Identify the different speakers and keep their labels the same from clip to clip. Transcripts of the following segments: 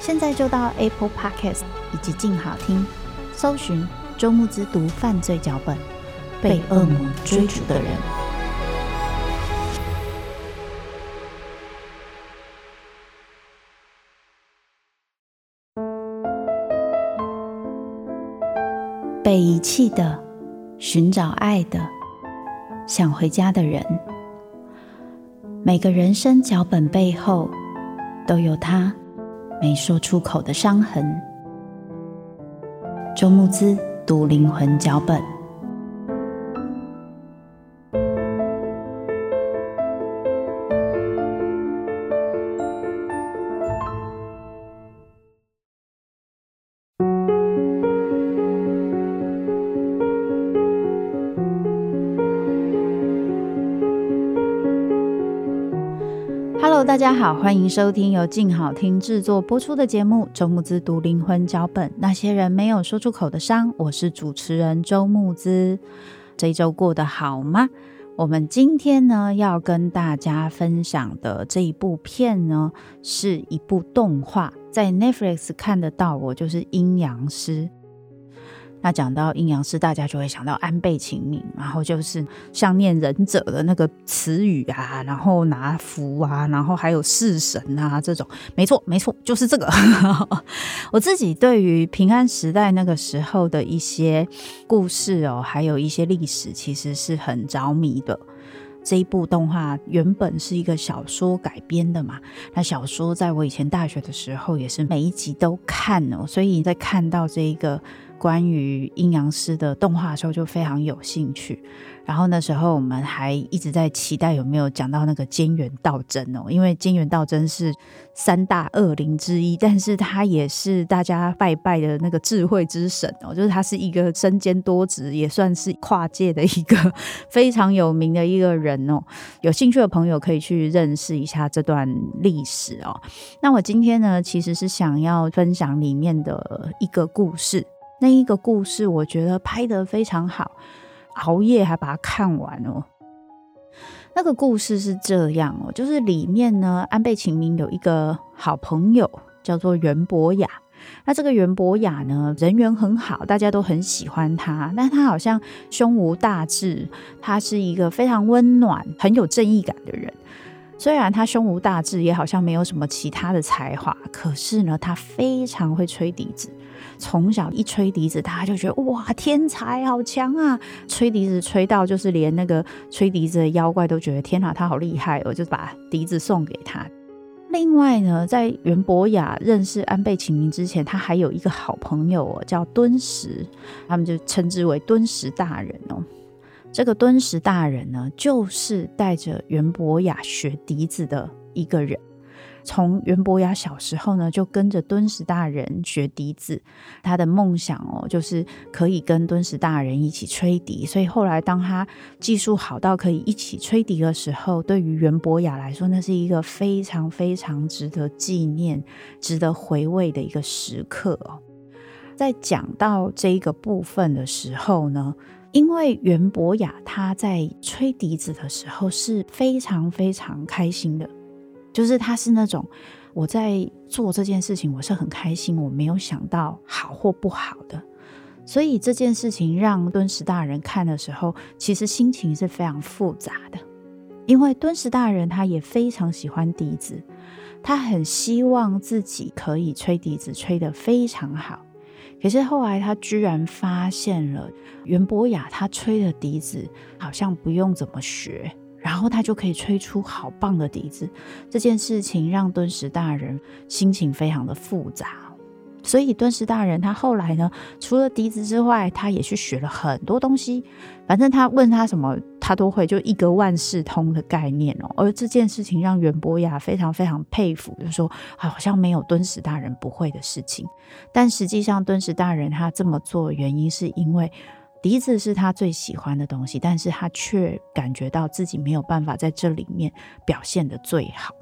Speaker 1: 现在就到 Apple Podcast 以及静好听，搜寻。周慕姿读犯罪脚本，被恶魔追逐的人。被遗弃的，寻找爱的，想回家的人。每个人生脚本背后，都有他没说出口的伤痕。周慕姿。读灵魂脚本。大家好，欢迎收听由静好听制作播出的节目《周慕姿读灵魂脚本》，那些人没有说出口的伤。我是主持人周慕姿。这一周过得好吗？我们今天呢要跟大家分享的这一部片呢，是一部动画，在 Netflix 看得到。我就是阴阳师。那讲到阴阳师，大家就会想到安倍晴明，然后就是像念忍者的那个词语啊，然后拿符啊，然后还有式神啊这种，没错没错，就是这个。我自己对于平安时代那个时候的一些故事哦，还有一些历史，其实是很着迷的。这一部动画原本是一个小说改编的嘛，那小说在我以前大学的时候也是每一集都看哦，所以在看到这一个。关于阴阳师的动画的时候就非常有兴趣，然后那时候我们还一直在期待有没有讲到那个菅原道真哦，因为菅原道真是三大恶灵之一，但是他也是大家拜拜的那个智慧之神哦，就是他是一个身兼多职，也算是跨界的一个非常有名的一个人哦。有兴趣的朋友可以去认识一下这段历史哦。那我今天呢，其实是想要分享里面的一个故事。那一个故事，我觉得拍得非常好，熬夜还把它看完哦。那个故事是这样哦，就是里面呢，安倍晴明有一个好朋友叫做袁博雅。那这个袁博雅呢，人缘很好，大家都很喜欢他。但他好像胸无大志，他是一个非常温暖、很有正义感的人。虽然他胸无大志，也好像没有什么其他的才华，可是呢，他非常会吹笛子。从小一吹笛子，大家就觉得哇，天才好强啊！吹笛子吹到就是连那个吹笛子的妖怪都觉得天哪，他好厉害！我就把笛子送给他。另外呢，在袁博雅认识安倍晴明之前，他还有一个好朋友哦，叫敦实，他们就称之为敦实大人哦。这个敦实大人呢，就是带着袁博雅学笛子的一个人。从袁博雅小时候呢，就跟着敦实大人学笛子。他的梦想哦，就是可以跟敦实大人一起吹笛。所以后来，当他技术好到可以一起吹笛的时候，对于袁博雅来说，那是一个非常非常值得纪念、值得回味的一个时刻哦。在讲到这一个部分的时候呢，因为袁博雅他在吹笛子的时候是非常非常开心的。就是他是那种我在做这件事情，我是很开心，我没有想到好或不好的，所以这件事情让敦实大人看的时候，其实心情是非常复杂的。因为敦实大人他也非常喜欢笛子，他很希望自己可以吹笛子吹得非常好，可是后来他居然发现了袁博雅，他吹的笛子好像不用怎么学，然后他就可以吹出好棒的笛子。这件事情让敦实大人心情非常的复杂。所以敦实大人他后来呢，除了笛子之外，他也去学了很多东西。反正他问他什么，他都会，就一个万事通的概念哦。而这件事情让袁博雅非常非常佩服，就说好像没有敦实大人不会的事情。但实际上，敦实大人他这么做原因是因为笛子是他最喜欢的东西，但是他却感觉到自己没有办法在这里面表现得最好。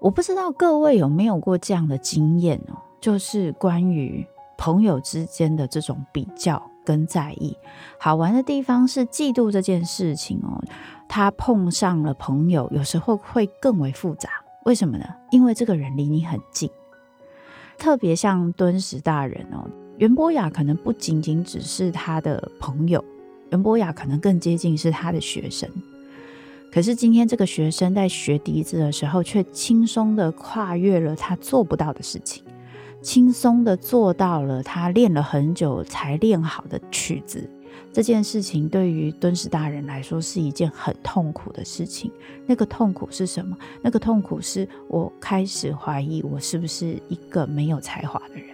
Speaker 1: 我不知道各位有没有过这样的经验哦，就是关于朋友之间的这种比较跟在意。好玩的地方是嫉妒这件事情哦，他碰上了朋友，有时候会更为复杂。为什么呢？因为这个人离你很近，特别像敦实大人哦，袁博雅可能不仅仅只是他的朋友，袁博雅可能更接近是他的学生。可是今天这个学生在学笛子的时候，却轻松的跨越了他做不到的事情，轻松的做到了他练了很久才练好的曲子。这件事情对于敦实大人来说是一件很痛苦的事情。那个痛苦是什么？那个痛苦是我开始怀疑我是不是一个没有才华的人。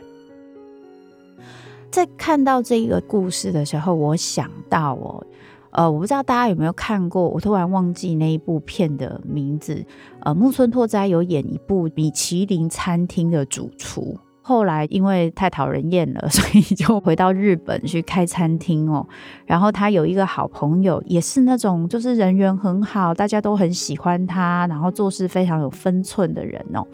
Speaker 1: 在看到这个故事的时候，我想到哦。呃，我不知道大家有没有看过，我突然忘记那一部片的名字。呃，木村拓哉有演一部米其林餐厅的主厨，后来因为太讨人厌了，所以就回到日本去开餐厅哦。然后他有一个好朋友，也是那种就是人缘很好，大家都很喜欢他，然后做事非常有分寸的人哦。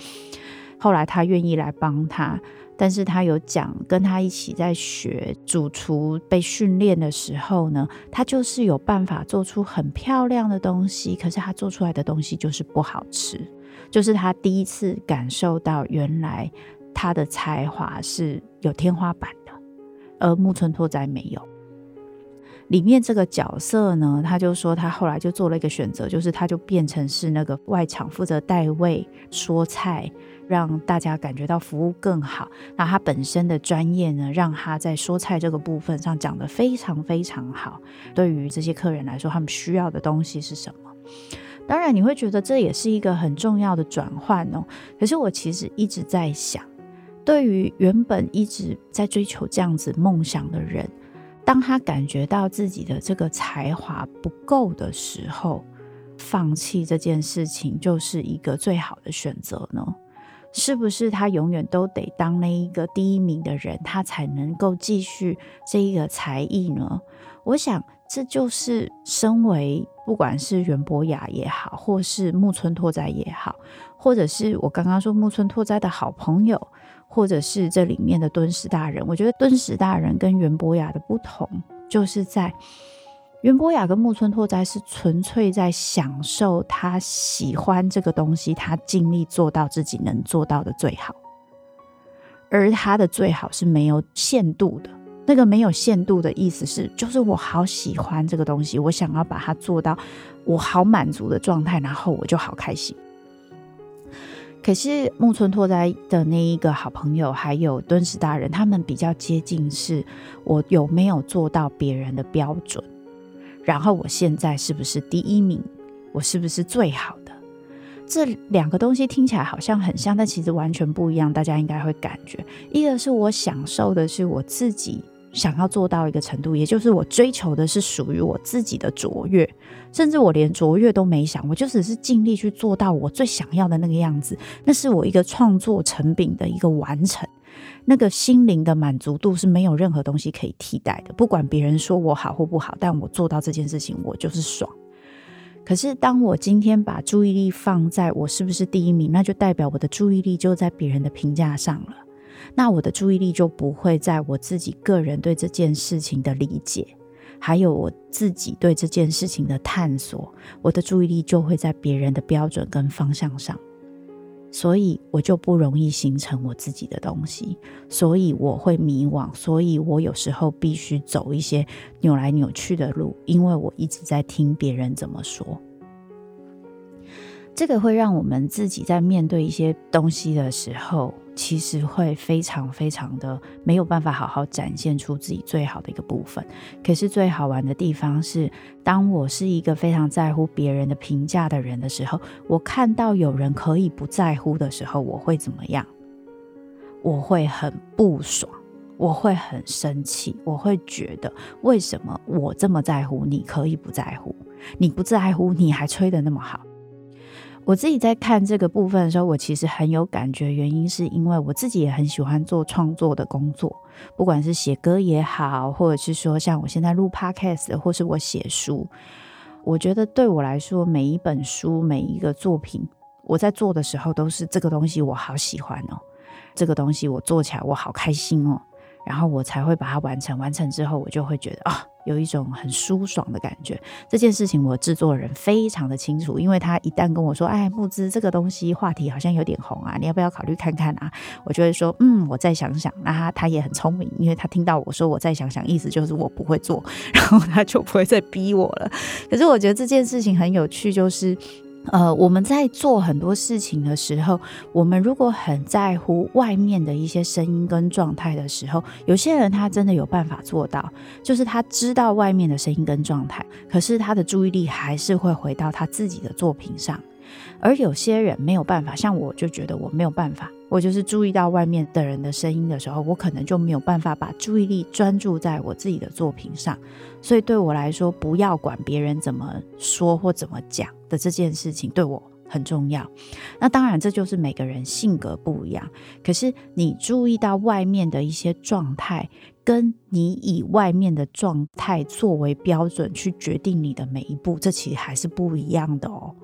Speaker 1: 后来他愿意来帮他。但是他有讲，跟他一起在学主厨被训练的时候呢，他就是有办法做出很漂亮的东西，可是他做出来的东西就是不好吃，就是他第一次感受到原来他的才华是有天花板的，而木村拓哉没有。里面这个角色呢，他就说他后来就做了一个选择，就是他就变成是那个外场负责带位说菜。让大家感觉到服务更好。那他本身的专业呢，让他在说菜这个部分上讲得非常非常好。对于这些客人来说，他们需要的东西是什么？当然，你会觉得这也是一个很重要的转换哦。可是我其实一直在想，对于原本一直在追求这样子梦想的人，当他感觉到自己的这个才华不够的时候，放弃这件事情就是一个最好的选择呢？是不是他永远都得当那一个第一名的人，他才能够继续这一个才艺呢？我想这就是身为不管是袁博雅也好，或是木村拓哉也好，或者是我刚刚说木村拓哉的好朋友，或者是这里面的敦实大人，我觉得敦实大人跟袁博雅的不同，就是在。袁博雅跟木村拓哉是纯粹在享受他喜欢这个东西，他尽力做到自己能做到的最好，而他的最好是没有限度的。那个没有限度的意思是，就是我好喜欢这个东西，我想要把它做到我好满足的状态，然后我就好开心。可是木村拓哉的那一个好朋友，还有敦实大人，他们比较接近，是我有没有做到别人的标准。然后我现在是不是第一名？我是不是最好的？这两个东西听起来好像很像，但其实完全不一样。大家应该会感觉，一个是我享受的是我自己想要做到一个程度，也就是我追求的是属于我自己的卓越，甚至我连卓越都没想，我就只是尽力去做到我最想要的那个样子。那是我一个创作成品的一个完成。那个心灵的满足度是没有任何东西可以替代的，不管别人说我好或不好，但我做到这件事情，我就是爽。可是当我今天把注意力放在我是不是第一名，那就代表我的注意力就在别人的评价上了，那我的注意力就不会在我自己个人对这件事情的理解，还有我自己对这件事情的探索，我的注意力就会在别人的标准跟方向上。所以我就不容易形成我自己的东西，所以我会迷惘，所以我有时候必须走一些扭来扭去的路，因为我一直在听别人怎么说。这个会让我们自己在面对一些东西的时候，其实会非常非常的没有办法好好展现出自己最好的一个部分。可是最好玩的地方是，当我是一个非常在乎别人的评价的人的时候，我看到有人可以不在乎的时候，我会怎么样？我会很不爽，我会很生气，我会觉得为什么我这么在乎，你可以不在乎？你不在乎，你还吹得那么好。我自己在看这个部分的时候，我其实很有感觉，原因是因为我自己也很喜欢做创作的工作，不管是写歌也好，或者是说像我现在录 podcast，或是我写书，我觉得对我来说，每一本书、每一个作品，我在做的时候都是这个东西，我好喜欢哦，这个东西我做起来我好开心哦。然后我才会把它完成，完成之后我就会觉得啊、哦，有一种很舒爽的感觉。这件事情我制作人非常的清楚，因为他一旦跟我说，哎，慕姿这个东西话题好像有点红啊，你要不要考虑看看啊？我就会说，嗯，我再想想。那他他也很聪明，因为他听到我说我再想想，意思就是我不会做，然后他就不会再逼我了。可是我觉得这件事情很有趣，就是。呃，我们在做很多事情的时候，我们如果很在乎外面的一些声音跟状态的时候，有些人他真的有办法做到，就是他知道外面的声音跟状态，可是他的注意力还是会回到他自己的作品上。而有些人没有办法，像我就觉得我没有办法，我就是注意到外面的人的声音的时候，我可能就没有办法把注意力专注在我自己的作品上。所以对我来说，不要管别人怎么说或怎么讲这件事情，对我很重要。那当然，这就是每个人性格不一样。可是你注意到外面的一些状态，跟你以外面的状态作为标准去决定你的每一步，这其实还是不一样的哦。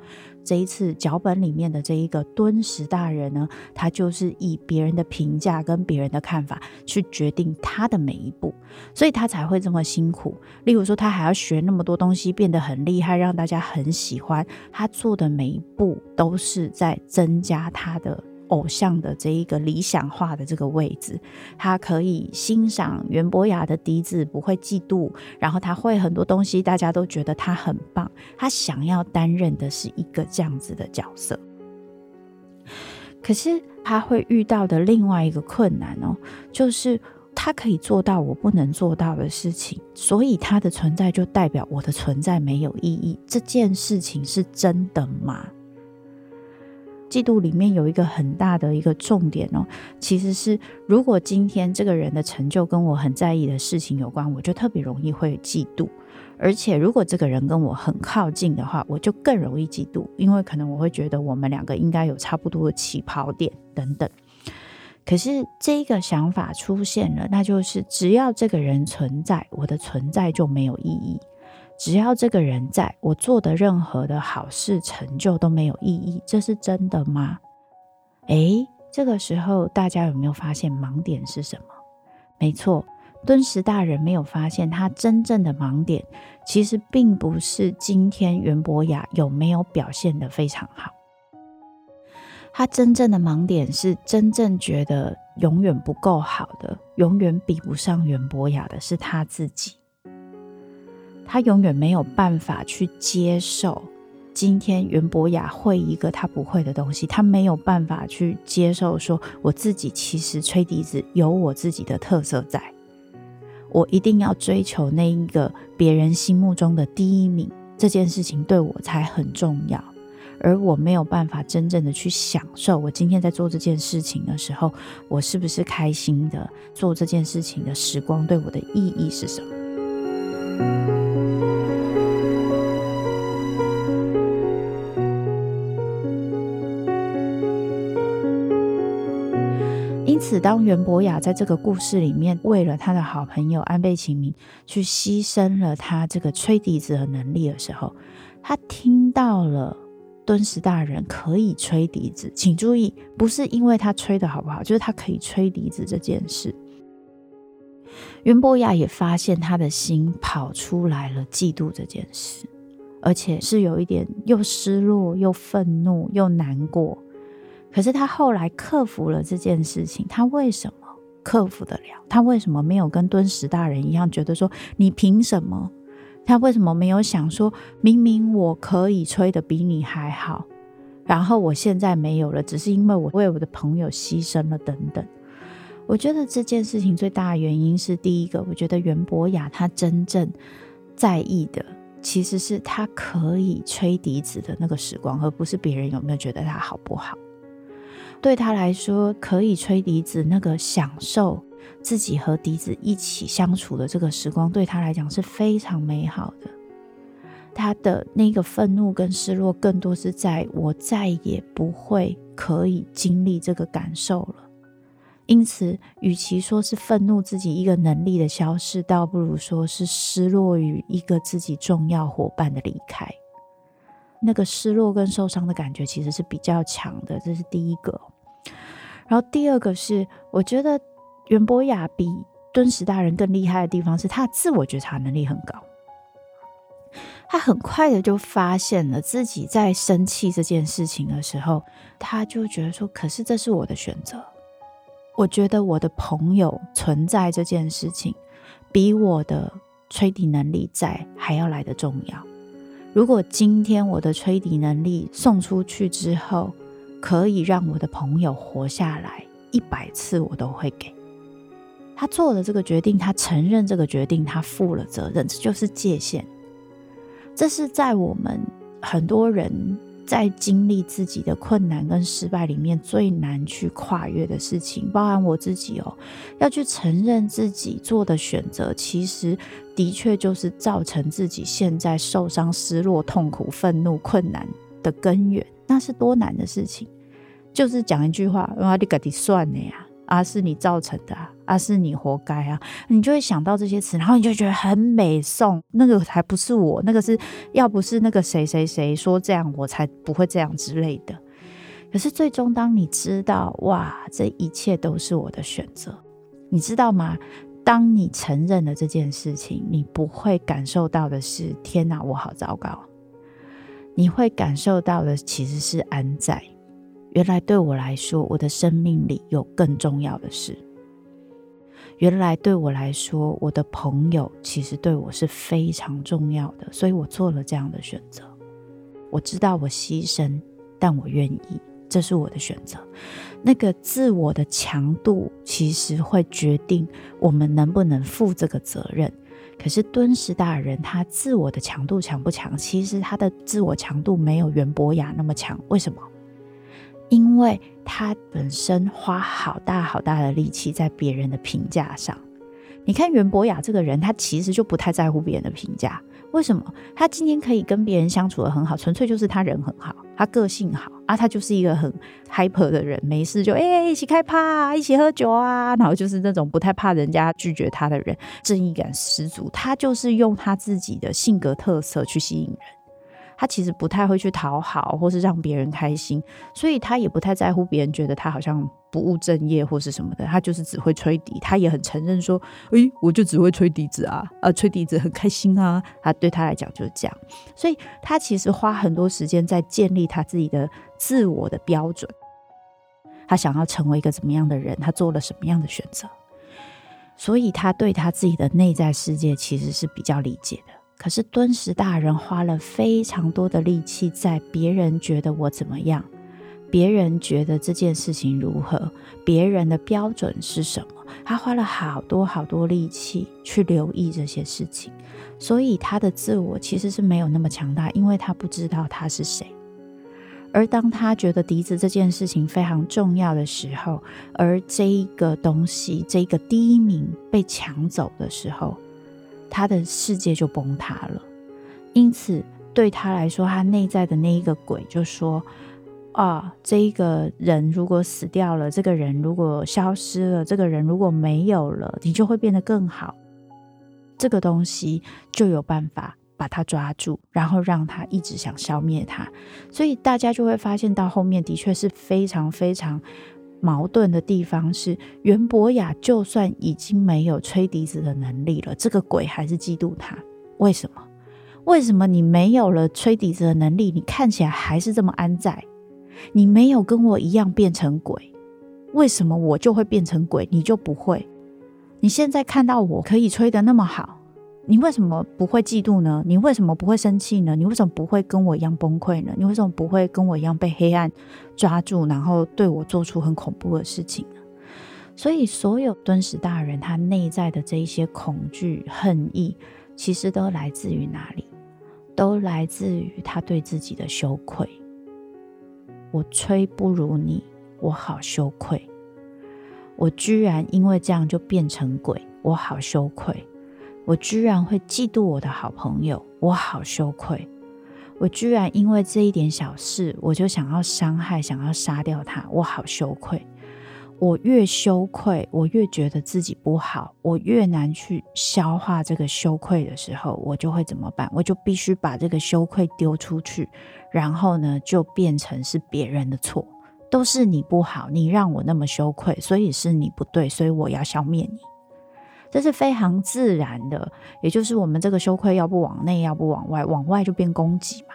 Speaker 1: 这一次脚本里面的这一个敦实大人呢，他就是以别人的评价跟别人的看法去决定他的每一步，所以他才会这么辛苦。例如说，他还要学那么多东西，变得很厉害，让大家很喜欢。他做的每一步都是在增加他的。偶像的这一个理想化的这个位置，他可以欣赏袁博雅的笛子，不会嫉妒，然后他会很多东西，大家都觉得他很棒。他想要担任的是一个这样子的角色，可是他会遇到的另外一个困难哦，就是他可以做到我不能做到的事情，所以他的存在就代表我的存在没有意义。这件事情是真的吗？嫉妒里面有一个很大的一个重点哦，其实是如果今天这个人的成就跟我很在意的事情有关，我就特别容易会嫉妒。而且如果这个人跟我很靠近的话，我就更容易嫉妒，因为可能我会觉得我们两个应该有差不多的起跑点等等。可是这个想法出现了，那就是只要这个人存在，我的存在就没有意义。只要这个人在，我做的任何的好事成就都没有意义，这是真的吗？诶，这个时候大家有没有发现盲点是什么？没错，敦实大人没有发现他真正的盲点，其实并不是今天袁博雅有没有表现得非常好，他真正的盲点是真正觉得永远不够好的，永远比不上袁博雅的是他自己。他永远没有办法去接受今天袁博雅会一个他不会的东西，他没有办法去接受说我自己其实吹笛子有我自己的特色在，我一定要追求那一个别人心目中的第一名，这件事情对我才很重要，而我没有办法真正的去享受我今天在做这件事情的时候，我是不是开心的，做这件事情的时光对我的意义是什么？此，当袁博雅在这个故事里面，为了他的好朋友安倍晴明去牺牲了他这个吹笛子的能力的时候，他听到了敦实大人可以吹笛子。请注意，不是因为他吹得好不好，就是他可以吹笛子这件事。袁博雅也发现他的心跑出来了，嫉妒这件事，而且是有一点又失落、又愤怒、又难过。可是他后来克服了这件事情，他为什么克服得了？他为什么没有跟敦实大人一样，觉得说你凭什么？他为什么没有想说，明明我可以吹得比你还好，然后我现在没有了，只是因为我为我的朋友牺牲了等等。我觉得这件事情最大的原因是，第一个，我觉得袁博雅他真正在意的，其实是他可以吹笛子的那个时光，而不是别人有没有觉得他好不好。对他来说，可以吹笛子那个享受自己和笛子一起相处的这个时光，对他来讲是非常美好的。他的那个愤怒跟失落，更多是在我再也不会可以经历这个感受了。因此，与其说是愤怒自己一个能力的消失，倒不如说是失落于一个自己重要伙伴的离开。那个失落跟受伤的感觉其实是比较强的，这是第一个。然后第二个是，我觉得袁博雅比敦实大人更厉害的地方是，他自我觉察能力很高。他很快的就发现了自己在生气这件事情的时候，他就觉得说：“可是这是我的选择。我觉得我的朋友存在这件事情，比我的吹笛能力在还要来得重要。如果今天我的吹笛能力送出去之后，可以让我的朋友活下来，一百次我都会给。”他做了这个决定，他承认这个决定，他负了责任，这就是界限。这是在我们很多人在经历自己的困难跟失败里面最难去跨越的事情，包含我自己哦，要去承认自己做的选择，其实的确就是造成自己现在受伤、失落、痛苦、愤怒、困难的根源。那是多难的事情，就是讲一句话，我你自己算的呀。啊，是你造成的啊，是你活该啊，你就会想到这些词，然后你就觉得很美颂，那个还不是我，那个是要不是那个谁谁谁说这样，我才不会这样之类的。可是最终，当你知道，哇，这一切都是我的选择，你知道吗？当你承认了这件事情，你不会感受到的是天哪，我好糟糕。你会感受到的其实是安在。原来对我来说，我的生命里有更重要的事。原来对我来说，我的朋友其实对我是非常重要的，所以我做了这样的选择。我知道我牺牲，但我愿意，这是我的选择。那个自我的强度其实会决定我们能不能负这个责任。可是敦实大人他自我的强度强不强？其实他的自我强度没有袁博雅那么强。为什么？因为他本身花好大好大的力气在别人的评价上，你看袁博雅这个人，他其实就不太在乎别人的评价。为什么？他今天可以跟别人相处的很好，纯粹就是他人很好，他个性好啊，他就是一个很 hyper 的人，没事就哎、一起开趴，一起喝酒啊，然后就是那种不太怕人家拒绝他的人，正义感十足。他就是用他自己的性格特色去吸引人。他其实不太会去讨好，或是让别人开心，所以他也不太在乎别人觉得他好像不务正业或是什么的。他就是只会吹笛，他也很承认说：“诶，我就只会吹笛子啊，啊，吹笛子很开心啊。”他对他来讲就是这样，所以他其实花很多时间在建立他自己的自我的标准。他想要成为一个怎么样的人？他做了什么样的选择？所以他对他自己的内在世界其实是比较理解的。可是敦实大人花了非常多的力气，在别人觉得我怎么样，别人觉得这件事情如何，别人的标准是什么，他花了好多好多力气去留意这些事情，所以他的自我其实是没有那么强大，因为他不知道他是谁。而当他觉得笛子这件事情非常重要的时候，而这一个东西，这个第一名被抢走的时候，他的世界就崩塌了，因此对他来说，他内在的那一个鬼就说：“啊，这一个人如果死掉了，这个人如果消失了，这个人如果没有了，你就会变得更好。这个东西就有办法把他抓住，然后让他一直想消灭他。所以大家就会发现到后面的确是非常非常。”矛盾的地方是，袁博雅就算已经没有吹笛子的能力了，这个鬼还是嫉妒他。为什么？为什么你没有了吹笛子的能力，你看起来还是这么安在？你没有跟我一样变成鬼，为什么我就会变成鬼，你就不会？你现在看到我可以吹得那么好，你为什么不会嫉妒呢？你为什么不会生气呢？你为什么不会跟我一样崩溃呢？你为什么不会跟我一样被黑暗抓住，然后对我做出很恐怖的事情呢？所以，所有敦实大人他内在的这一些恐惧、恨意，其实都来自于哪里？都来自于他对自己的羞愧。我吹不如你，我好羞愧。我居然因为这样就变成鬼，我好羞愧。我居然会嫉妒我的好朋友，我好羞愧。我居然因为这一点小事，我就想要伤害、想要杀掉他，我好羞愧。我越羞愧，我越觉得自己不好，我越难去消化这个羞愧的时候，我就会怎么办？我就必须把这个羞愧丢出去，然后呢，就变成是别人的错，都是你不好，你让我那么羞愧，所以是你不对，所以我要消灭你。这是非常自然的，也就是我们这个羞愧要不往内，要不往外，往外就变攻击嘛。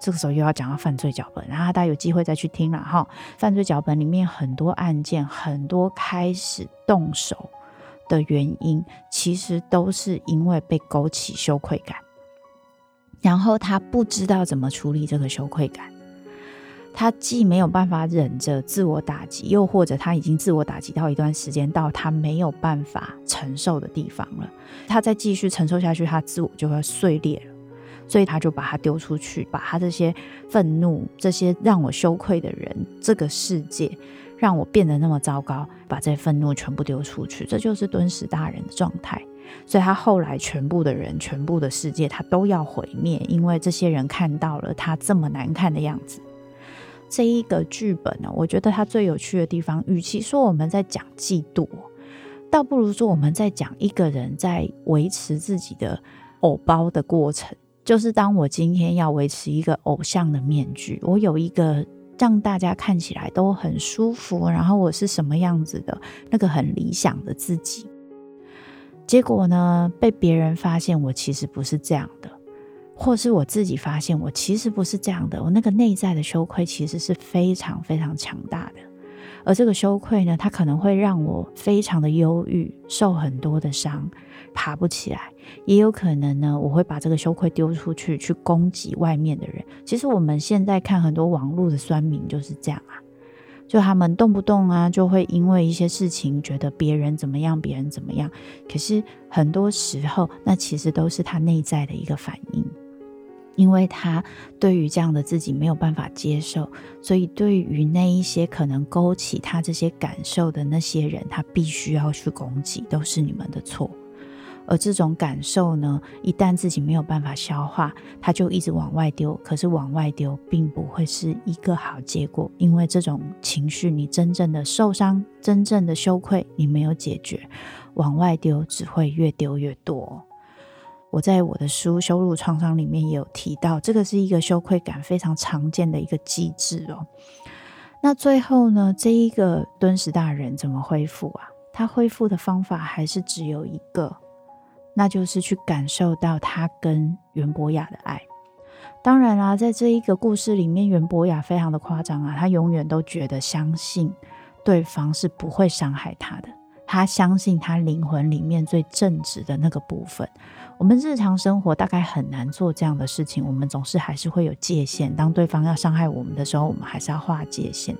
Speaker 1: 这个时候又要讲到犯罪脚本，然后大家有机会再去听了哈。犯罪脚本里面很多案件，很多开始动手的原因，其实都是因为被勾起羞愧感，然后他不知道怎么处理这个羞愧感。他既没有办法忍着自我打击，又或者他已经自我打击到一段时间，到他没有办法承受的地方了。他再继续承受下去，他自我就会碎裂了。所以他就把他丢出去，把他这些愤怒、这些让我羞愧的人、这个世界让我变得那么糟糕，把这愤怒全部丢出去。这就是敦实大人的状态。所以他后来全部的人、全部的世界，他都要毁灭，因为这些人看到了他这么难看的样子。这一个剧本呢，我觉得它最有趣的地方，与其说我们在讲嫉妒，倒不如说我们在讲一个人在维持自己的偶包的过程。就是当我今天要维持一个偶像的面具，我有一个让大家看起来都很舒服，然后我是什么样子的那个很理想的自己，结果呢，被别人发现我其实不是这样的。或是我自己发现，我其实不是这样的。我那个内在的羞愧其实是非常非常强大的，而这个羞愧呢，它可能会让我非常的忧郁，受很多的伤，爬不起来。也有可能呢，我会把这个羞愧丢出去，去攻击外面的人。其实我们现在看很多网络的酸民就是这样啊，就他们动不动啊，就会因为一些事情觉得别人怎么样，别人怎么样。可是很多时候，那其实都是他内在的一个反应。因为他对于这样的自己没有办法接受，所以对于那一些可能勾起他这些感受的那些人，他必须要去攻击，都是你们的错。而这种感受呢，一旦自己没有办法消化，他就一直往外丢。可是往外丢并不会是一个好结果，因为这种情绪，你真正的受伤、真正的羞愧，你没有解决，往外丢只会越丢越多。我在我的书《羞辱创伤》里面也有提到，这个是一个羞愧感非常常见的一个机制哦。那最后呢，这一个敦实大人怎么恢复啊？他恢复的方法还是只有一个，那就是去感受到他跟袁博雅的爱。当然啦，在这一个故事里面，袁博雅非常的夸张啊，他永远都觉得相信对方是不会伤害他的，他相信他灵魂里面最正直的那个部分。我们日常生活大概很难做这样的事情，我们总是还是会有界限。当对方要伤害我们的时候，我们还是要划界限。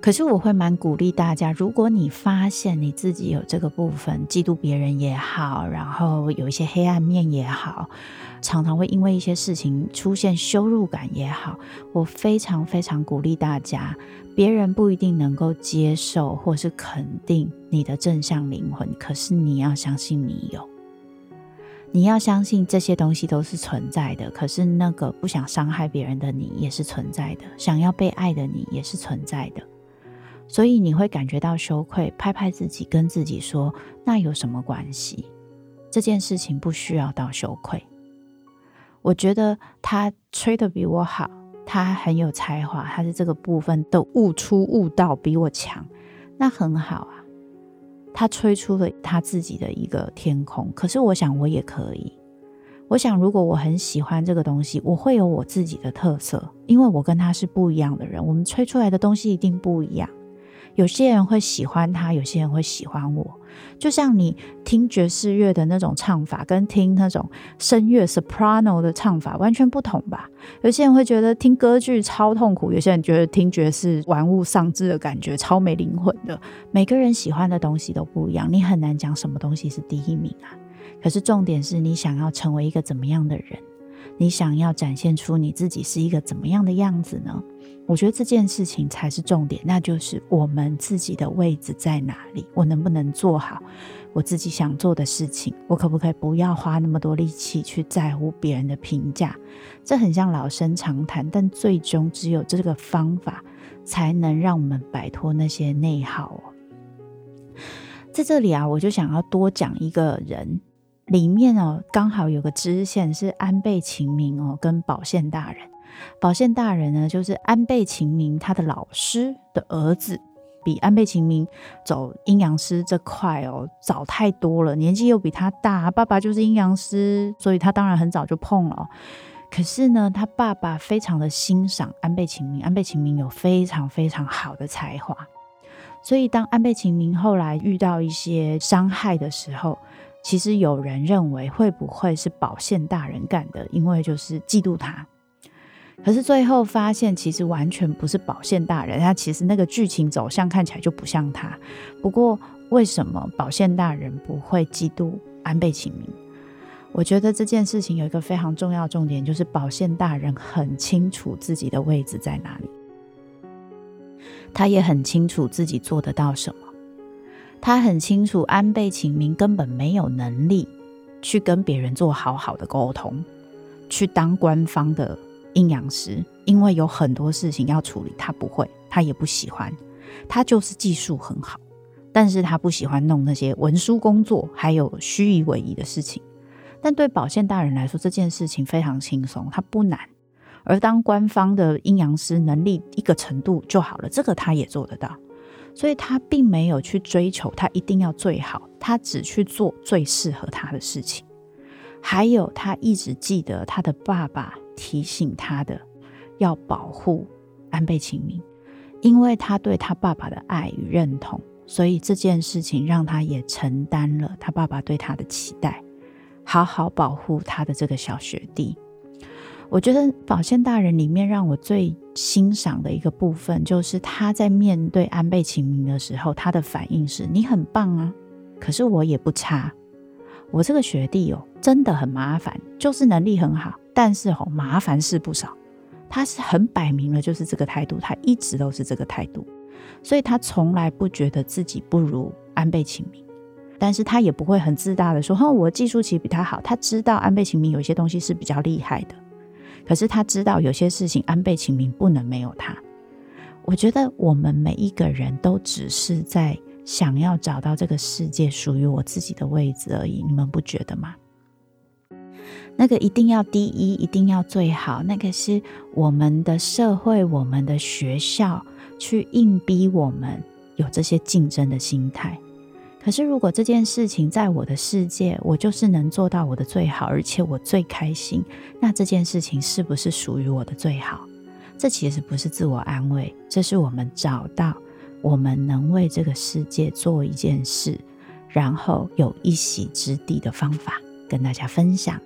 Speaker 1: 可是我会蛮鼓励大家，如果你发现你自己有这个部分，嫉妒别人也好，然后有一些黑暗面也好，常常会因为一些事情出现羞辱感也好，我非常非常鼓励大家，别人不一定能够接受或是肯定你的正向灵魂，可是你要相信你有。你要相信这些东西都是存在的，可是那个不想伤害别人的你也是存在的，想要被爱的你也是存在的，所以你会感觉到羞愧，拍拍自己，跟自己说：“那有什么关系？这件事情不需要到羞愧。”我觉得他吹得比我好，他很有才华，他是这个部分的悟出悟道比我强，那很好啊。他吹出了他自己的一个天空，可是我想我也可以。我想如果我很喜欢这个东西，我会有我自己的特色，因为我跟他是不一样的人，我们吹出来的东西一定不一样。有些人会喜欢他，有些人会喜欢我。就像你听爵士乐的那种唱法，跟听那种声乐 soprano 的唱法完全不同吧？有些人会觉得听歌剧超痛苦，有些人觉得听爵士玩物丧志的感觉超没灵魂的。每个人喜欢的东西都不一样，你很难讲什么东西是第一名啊。可是重点是你想要成为一个怎么样的人？你想要展现出你自己是一个怎么样的样子呢？我觉得这件事情才是重点，那就是我们自己的位置在哪里？我能不能做好我自己想做的事情？我可不可以不要花那么多力气去在乎别人的评价？这很像老生常谈，但最终只有这个方法才能让我们摆脱那些内耗哦。在这里啊，我就想要多讲一个人，里面哦，刚好有个支线是安倍晴明哦，跟保宪大人。保宪大人呢，就是安倍晴明他的老师的儿子，比安倍晴明走阴阳师这块哦早太多了，年纪又比他大，爸爸就是阴阳师，所以他当然很早就碰了。可是呢，他爸爸非常的欣赏安倍晴明，安倍晴明有非常非常好的才华，所以当安倍晴明后来遇到一些伤害的时候，其实有人认为会不会是保宪大人干的，因为就是嫉妒他。可是最后发现，其实完全不是保宪大人，他其实那个剧情走向看起来就不像他。不过，为什么保宪大人不会嫉妒安倍晴明？我觉得这件事情有一个非常重要重点，就是保宪大人很清楚自己的位置在哪里，他也很清楚自己做得到什么，他很清楚安倍晴明根本没有能力去跟别人做好好的沟通，去当官方的。阴阳师，因为有很多事情要处理，他不会，他也不喜欢，他就是技术很好，但是他不喜欢弄那些文书工作，还有虚以委蛇的事情。但对保宪大人来说，这件事情非常轻松，他不难。而当官方的阴阳师能力一个程度就好了，这个他也做得到，所以他并没有去追求他一定要最好，他只去做最适合他的事情。还有，他一直记得他的爸爸。提醒他的要保护安倍晴明，因为他对他爸爸的爱与认同，所以这件事情让他也承担了他爸爸对他的期待，好好保护他的这个小学弟。我觉得保宪大人里面让我最欣赏的一个部分，就是他在面对安倍晴明的时候，他的反应是：你很棒啊，可是我也不差，我这个学弟哦，真的很麻烦，就是能力很好。但是哦，麻烦事不少，他是很摆明了就是这个态度，他一直都是这个态度，所以他从来不觉得自己不如安倍晴明，但是他也不会很自大的说，哼，我技术其实比他好。他知道安倍晴明有些东西是比较厉害的，可是他知道有些事情安倍晴明不能没有他。我觉得我们每一个人都只是在想要找到这个世界属于我自己的位置而已，你们不觉得吗？那个一定要第一，一定要最好，那个是我们的社会、我们的学校去硬逼我们有这些竞争的心态。可是，如果这件事情在我的世界，我就是能做到我的最好，而且我最开心，那这件事情是不是属于我的最好？这其实不是自我安慰，这是我们找到我们能为这个世界做一件事，然后有一席之地的方法，跟大家分享。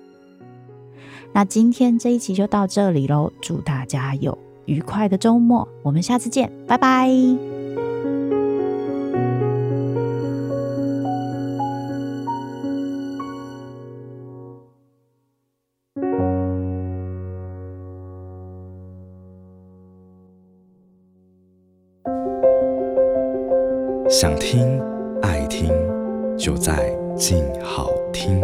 Speaker 1: 那今天这一期就到这里喽，祝大家有愉快的周末，我们下次见，拜拜。
Speaker 2: 想听爱听，就在静好听。